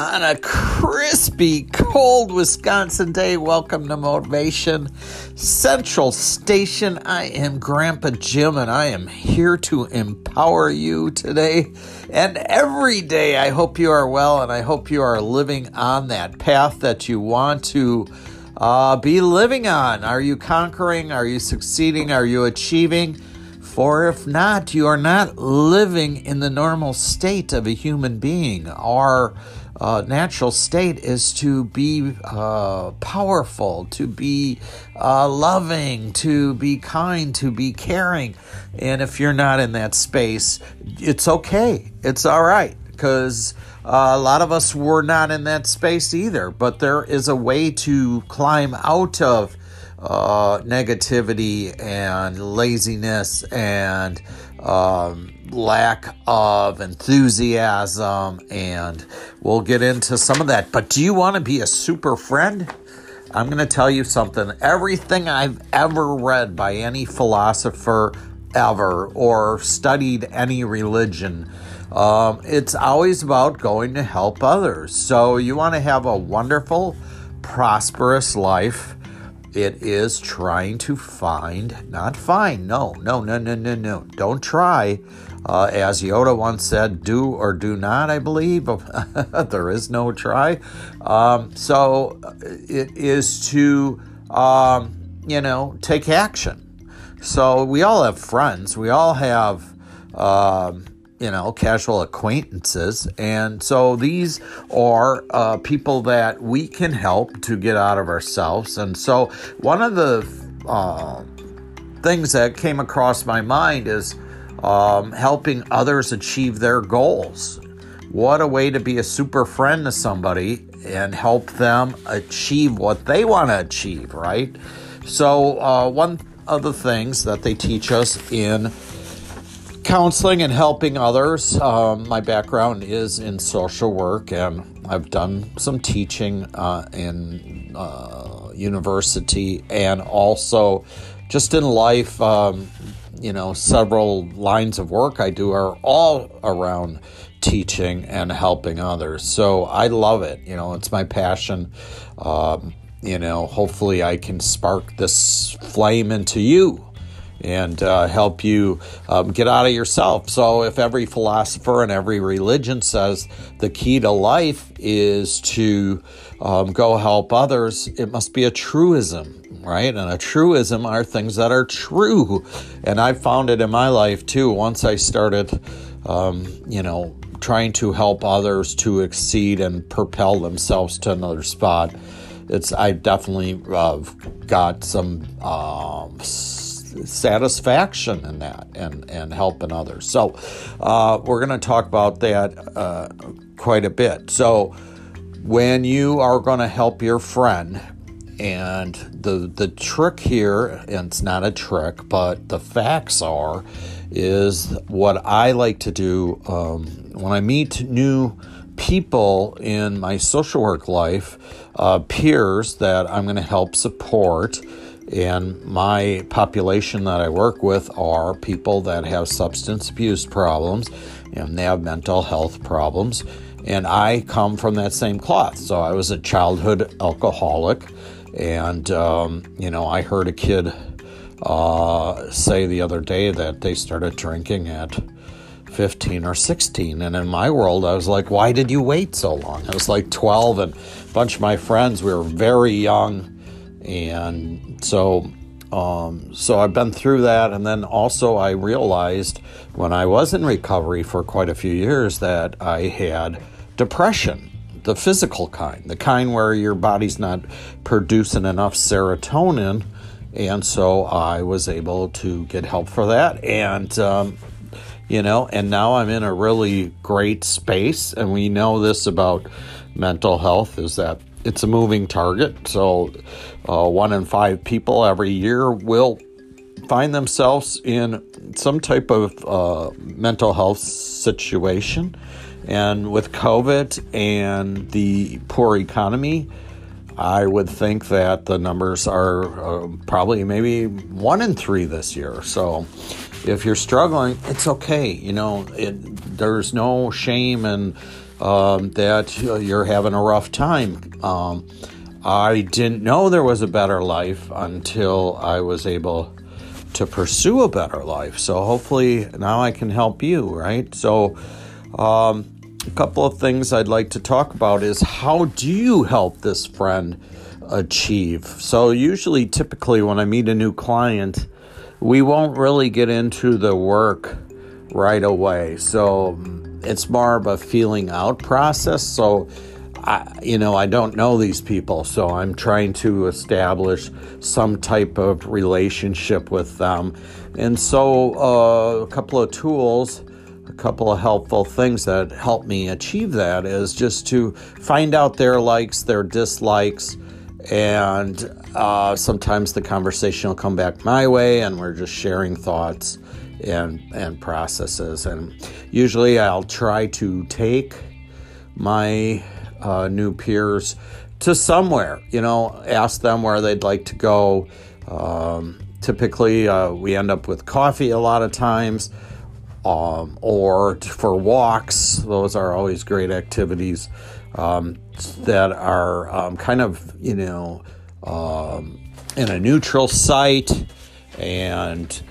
on a crispy, cold Wisconsin day. Welcome to Motivation Central Station. I am Grandpa Jim and I am here to empower you today and every day. I hope you are well and I hope you are living on that path that you want to uh, be living on. Are you conquering? Are you succeeding? Are you achieving? For if not, you are not living in the normal state of a human being. Our uh, natural state is to be uh, powerful, to be uh, loving, to be kind, to be caring. And if you're not in that space, it's okay. It's all right because uh, a lot of us were not in that space either. But there is a way to climb out of uh, negativity and laziness and um, lack of enthusiasm, and we'll get into some of that. But do you want to be a super friend? I'm going to tell you something. Everything I've ever read by any philosopher ever or studied any religion, um, it's always about going to help others. So you want to have a wonderful, prosperous life it is trying to find, not find, no, no, no, no, no, no. Don't try. Uh, as Yoda once said, do or do not, I believe. there is no try. Um, so it is to, um, you know, take action. So we all have friends. We all have. Um, you know, casual acquaintances. And so these are uh, people that we can help to get out of ourselves. And so one of the uh, things that came across my mind is um, helping others achieve their goals. What a way to be a super friend to somebody and help them achieve what they want to achieve, right? So, uh, one of the things that they teach us in counseling and helping others. Um, my background is in social work, and I've done some teaching uh, in uh, university and also just in life. Um, you know, several lines of work I do are all around teaching and helping others. So I love it. You know, it's my passion. Um, you know, hopefully I can spark this flame into you and uh, help you um, get out of yourself. So, if every philosopher and every religion says the key to life is to um, go help others, it must be a truism, right? And a truism are things that are true. And I found it in my life too. Once I started, um, you know, trying to help others to exceed and propel themselves to another spot. It's I definitely uh, got some um, satisfaction in that and, and helping others. So, uh, we're going to talk about that uh, quite a bit. So, when you are going to help your friend, and the the trick here, and it's not a trick, but the facts are, is what I like to do um, when I meet new people in my social work life, uh, peers that I'm going to help support and my population that I work with are people that have substance abuse problems and they have mental health problems. And I come from that same cloth. So I was a childhood alcoholic. And, um, you know, I heard a kid uh, say the other day that they started drinking at 15 or 16. And in my world, I was like, why did you wait so long? I was like 12, and a bunch of my friends, we were very young and so um, so I've been through that, and then also I realized when I was in recovery for quite a few years that I had depression, the physical kind, the kind where your body's not producing enough serotonin, and so I was able to get help for that, and um, you know, and now I'm in a really great space, and we know this about mental health is that it's a moving target. So, uh, one in five people every year will find themselves in some type of uh, mental health situation. And with COVID and the poor economy, I would think that the numbers are uh, probably maybe one in three this year. So, if you're struggling, it's okay. You know, it, there's no shame in um, that you're having a rough time. Um, I didn't know there was a better life until I was able to pursue a better life. So hopefully now I can help you, right? So, um, a couple of things I'd like to talk about is how do you help this friend achieve? So, usually, typically, when I meet a new client, we won't really get into the work right away. So, it's more of a feeling out process. So, I, you know, I don't know these people, so I'm trying to establish some type of relationship with them. And so, uh, a couple of tools, a couple of helpful things that help me achieve that is just to find out their likes, their dislikes, and uh, sometimes the conversation will come back my way, and we're just sharing thoughts and and processes. And usually, I'll try to take my uh, new peers to somewhere. You know, ask them where they'd like to go. Um, typically, uh, we end up with coffee a lot of times, um, or for walks. Those are always great activities um, that are um, kind of, you know, um, in a neutral site and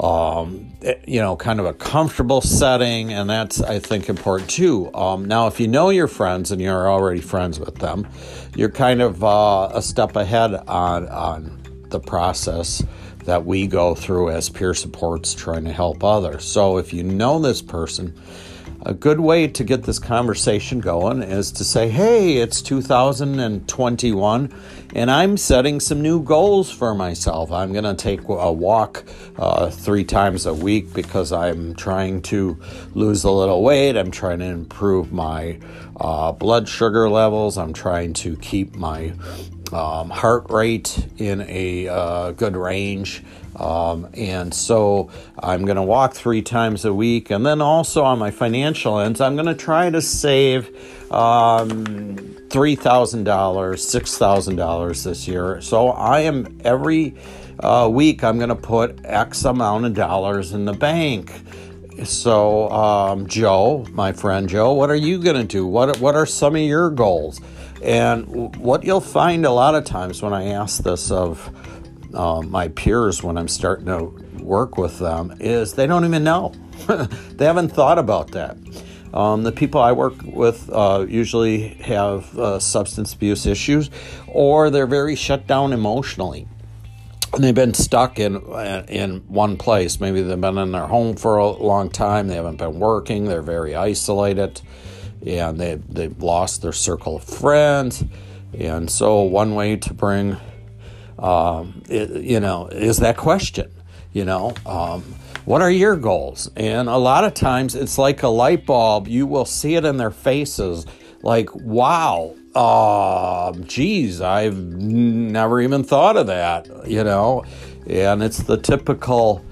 um, you know, kind of a comfortable setting, and that's I think important too. Um, now, if you know your friends and you're already friends with them, you're kind of uh, a step ahead on on the process that we go through as peer supports trying to help others. So, if you know this person a good way to get this conversation going is to say, hey, it's 2021 and I'm setting some new goals for myself. I'm going to take a walk uh, three times a week because I'm trying to lose a little weight. I'm trying to improve my uh, blood sugar levels. I'm trying to keep my um, heart rate in a uh, good range. Um, and so I'm going to walk three times a week. And then also on my financial ends, I'm going to try to save um, $3,000, $6,000 this year. So I am every uh, week, I'm going to put X amount of dollars in the bank. So, um, Joe, my friend Joe, what are you going to do? What, what are some of your goals? And what you'll find a lot of times when I ask this of uh, my peers when I'm starting to work with them is they don't even know. they haven't thought about that. Um, the people I work with uh, usually have uh, substance abuse issues or they're very shut down emotionally. And they've been stuck in in one place. Maybe they've been in their home for a long time. They haven't been working. They're very isolated, and they they've lost their circle of friends. And so, one way to bring um, it, you know, is that question. You know, um, what are your goals? And a lot of times it's like a light bulb. You will see it in their faces like, wow, uh, geez, I've never even thought of that, you know? And it's the typical,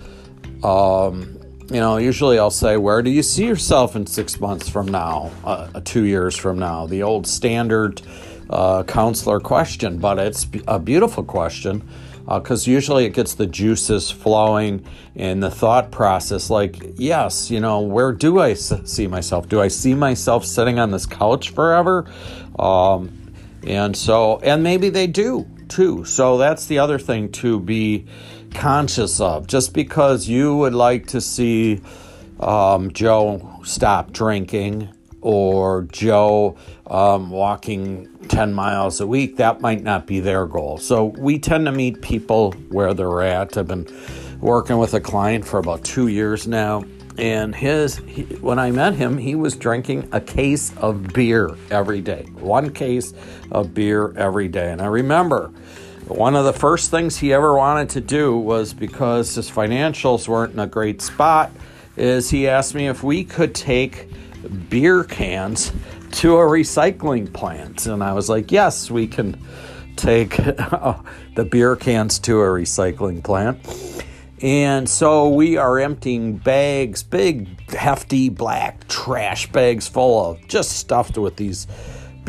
um, you know, usually I'll say, Where do you see yourself in six months from now, uh, two years from now? The old standard uh, counselor question, but it's a beautiful question because uh, usually it gets the juices flowing in the thought process. Like, yes, you know, where do I see myself? Do I see myself sitting on this couch forever? Um, and so, and maybe they do too. So that's the other thing to be conscious of. Just because you would like to see um, Joe stop drinking or Joe um, walking 10 miles a week, that might not be their goal. So we tend to meet people where they're at. I've been working with a client for about two years now. And his, he, when I met him, he was drinking a case of beer every day, one case of beer every day. And I remember one of the first things he ever wanted to do was because his financials weren't in a great spot, is he asked me if we could take beer cans to a recycling plant. And I was like, yes, we can take uh, the beer cans to a recycling plant. And so we are emptying bags, big, hefty black trash bags full of just stuffed with these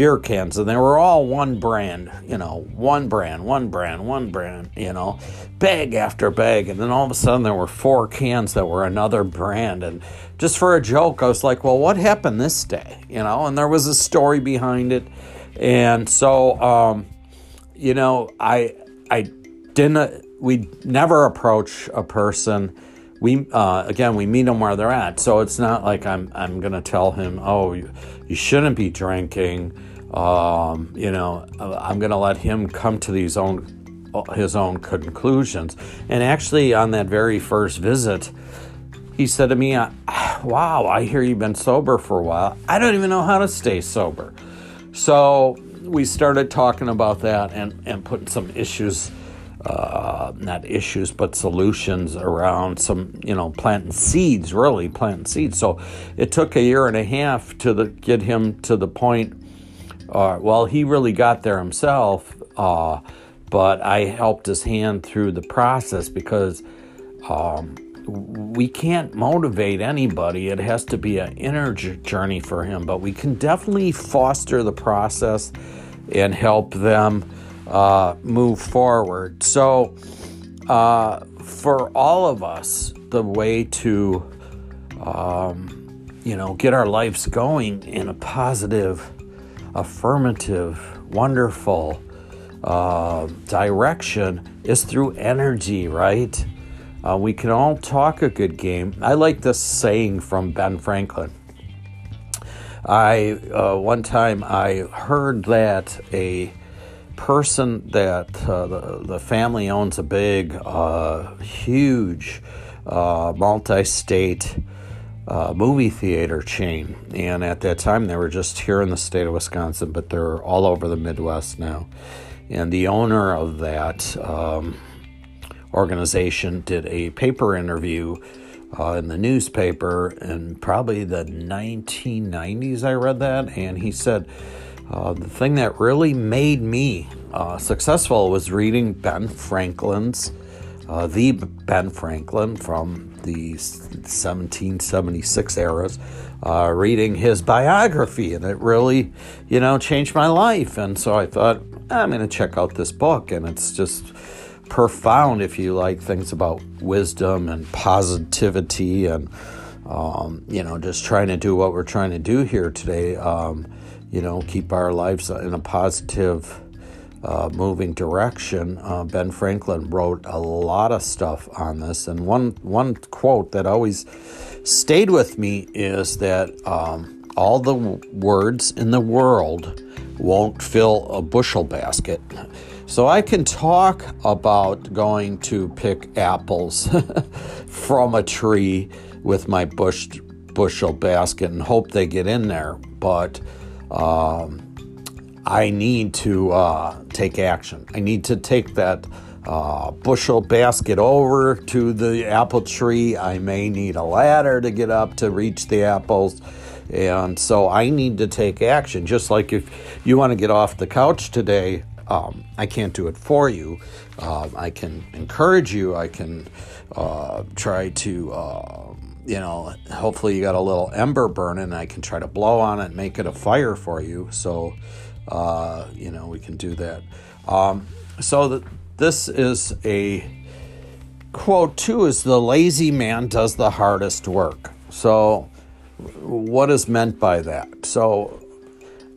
beer cans, and they were all one brand, you know, one brand, one brand, one brand, you know, bag after bag. And then all of a sudden there were four cans that were another brand. And just for a joke, I was like, well, what happened this day? You know, and there was a story behind it. And so, um, you know, I, I didn't, we never approach a person we uh, again we meet them where they're at so it's not like i'm i'm gonna tell him oh you, you shouldn't be drinking um, you know i'm gonna let him come to these own his own conclusions. And actually on that very first visit he said to me wow i hear you've been sober for a while. I don't even know how to stay sober. So we started talking about that and and putting some issues uh, not issues but solutions around some you know planting seeds really planting seeds. So it took a year and a half to the, get him to the point uh, well he really got there himself uh, but i helped his hand through the process because um, we can't motivate anybody it has to be an inner journey for him but we can definitely foster the process and help them uh, move forward. So, uh, for all of us, the way to, um, you know, get our lives going in a positive, affirmative, wonderful uh, direction is through energy, right? Uh, we can all talk a good game. I like this saying from Ben Franklin. I uh, one time I heard that a person that uh, the, the family owns a big, uh, huge, uh, multi state uh, movie theater chain. And at that time, they were just here in the state of Wisconsin, but they're all over the Midwest now. And the owner of that um, organization did a paper interview. Uh, in the newspaper in probably the 1990s, I read that, and he said, uh, the thing that really made me uh, successful was reading Ben Franklin's, uh, the Ben Franklin from the 1776 eras, uh, reading his biography, and it really, you know, changed my life. And so I thought, I'm going to check out this book, and it's just profound if you like things about wisdom and positivity and, um, you know, just trying to do what we're trying to do here today. Um, you know, keep our lives in a positive, uh, moving direction. Uh, ben Franklin wrote a lot of stuff on this, and one one quote that always stayed with me is that um, all the w- words in the world won't fill a bushel basket. So I can talk about going to pick apples from a tree with my bush bushel basket and hope they get in there, but um, I need to uh, take action. I need to take that uh, bushel basket over to the apple tree. I may need a ladder to get up to reach the apples. And so I need to take action. Just like if you want to get off the couch today, um, I can't do it for you. Uh, I can encourage you. I can uh, try to uh, you know, hopefully you got a little ember burning. I can try to blow on it and make it a fire for you. So, uh, you know, we can do that. Um, so that this is a quote two is the lazy man does the hardest work. So, what is meant by that? So,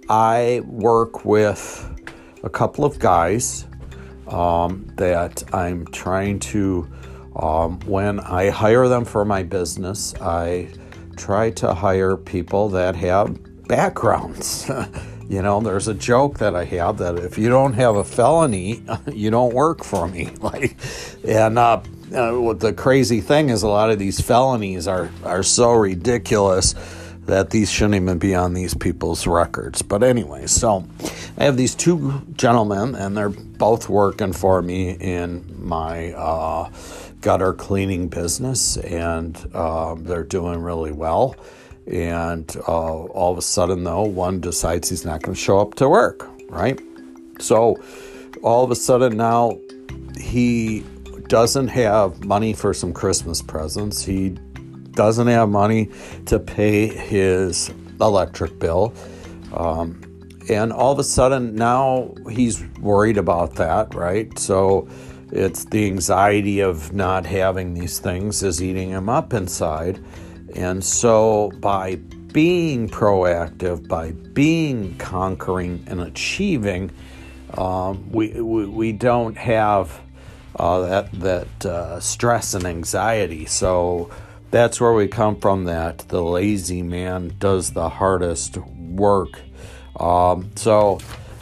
I work with a couple of guys um, that I'm trying to um, when I hire them for my business, I try to hire people that have backgrounds. you know, there's a joke that I have that if you don't have a felony, you don't work for me. Like, and uh, uh, what the crazy thing is, a lot of these felonies are are so ridiculous that these shouldn't even be on these people's records. But anyway, so I have these two gentlemen, and they're both working for me in my. Uh, gutter cleaning business, and uh, they're doing really well. And uh, all of a sudden, though, one decides he's not going to show up to work, right? So all of a sudden now he doesn't have money for some Christmas presents. He doesn't have money to pay his electric bill. Um, and all of a sudden now he's worried about that, right? So it's the anxiety of not having these things is eating him up inside. And so by being proactive, by being conquering and achieving, um, we, we, we don't have uh, that that uh, stress and anxiety. So that's where we come from. That the lazy man does the hardest work. Um, so,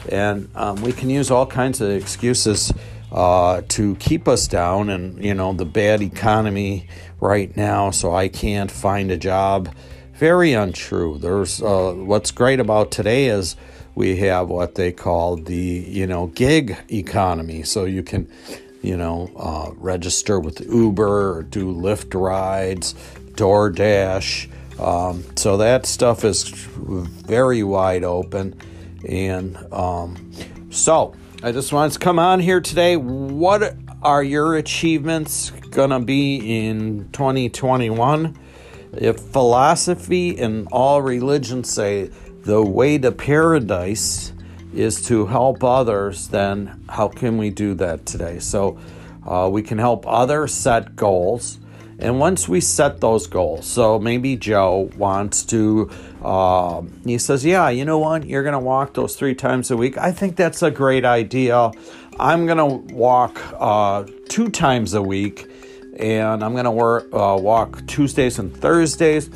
and um, we can use all kinds of excuses uh, to keep us down, and you know the bad economy right now. So I can't find a job. Very untrue. There's uh, what's great about today is we have what they call the you know gig economy. So you can you know, uh, register with Uber or do Lyft rides, DoorDash. Um, so that stuff is very wide open. And um, so I just wanted to come on here today. What are your achievements going to be in 2021? If philosophy and all religions say the way to paradise is to help others, then how can we do that today? So uh, we can help others set goals. And once we set those goals, so maybe Joe wants to, uh, he says, Yeah, you know what? You're going to walk those three times a week. I think that's a great idea. I'm going to walk uh, two times a week, and I'm going to work, uh, walk Tuesdays and Thursdays.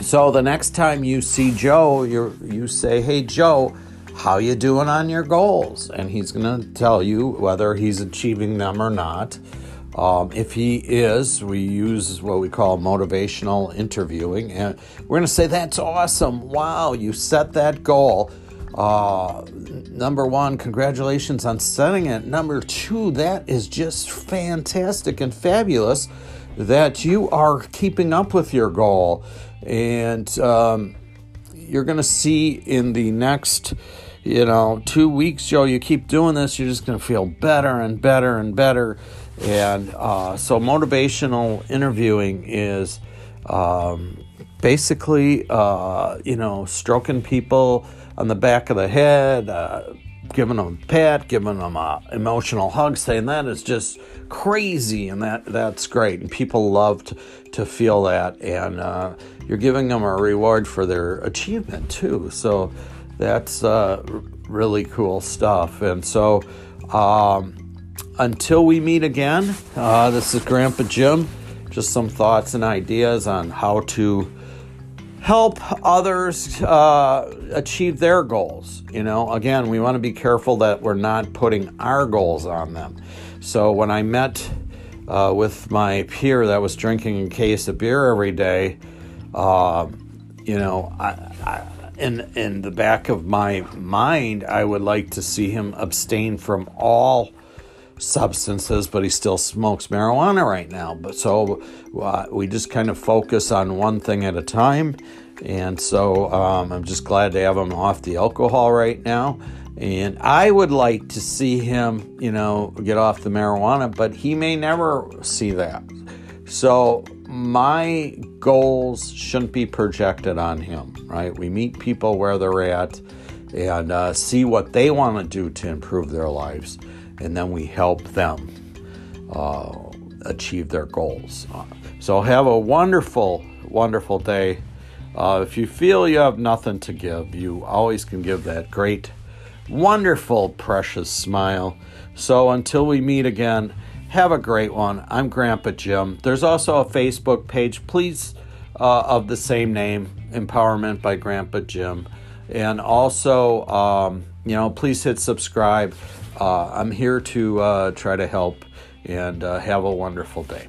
So the next time you see Joe, you you say, "Hey Joe, how you doing on your goals and he's going to tell you whether he's achieving them or not um, if he is we use what we call motivational interviewing and we're going to say that's awesome. Wow you set that goal. Uh, number one congratulations on setting it. Number two that is just fantastic and fabulous that you are keeping up with your goal. And um, you're going to see in the next, you know, two weeks, Joe, you keep doing this, you're just going to feel better and better and better. And uh, so, motivational interviewing is um, basically, uh, you know, stroking people on the back of the head, uh, giving them a pat, giving them a emotional hug, saying that is just crazy, and that that's great, and people love to, to feel that, and uh, you're giving them a reward for their achievement too. So that's uh, really cool stuff, and so. Um, until we meet again, uh, this is Grandpa Jim. Just some thoughts and ideas on how to help others uh, achieve their goals. You know, again, we want to be careful that we're not putting our goals on them. So when I met uh, with my peer that was drinking a case of beer every day, uh, you know, I, I, in in the back of my mind, I would like to see him abstain from all substances, but he still smokes marijuana right now. But so uh, we just kind of focus on one thing at a time. And so um, I'm just glad to have him off the alcohol right now. And I would like to see him, you know, get off the marijuana, but he may never see that. So my goals shouldn't be projected on him, right? We meet people where they're at and uh, see what they want to do to improve their lives and then we help them uh, achieve their goals. So have a wonderful, wonderful day. Uh, if you feel you have nothing to give, you always can give that great, wonderful, precious smile. So until we meet again, have a great one. I'm Grandpa Jim. There's also a Facebook page, please, uh, of the same name, Empowerment by Grandpa Jim. And also, um, you know, please hit subscribe. Uh, I'm here to uh, try to help and uh, have a wonderful day.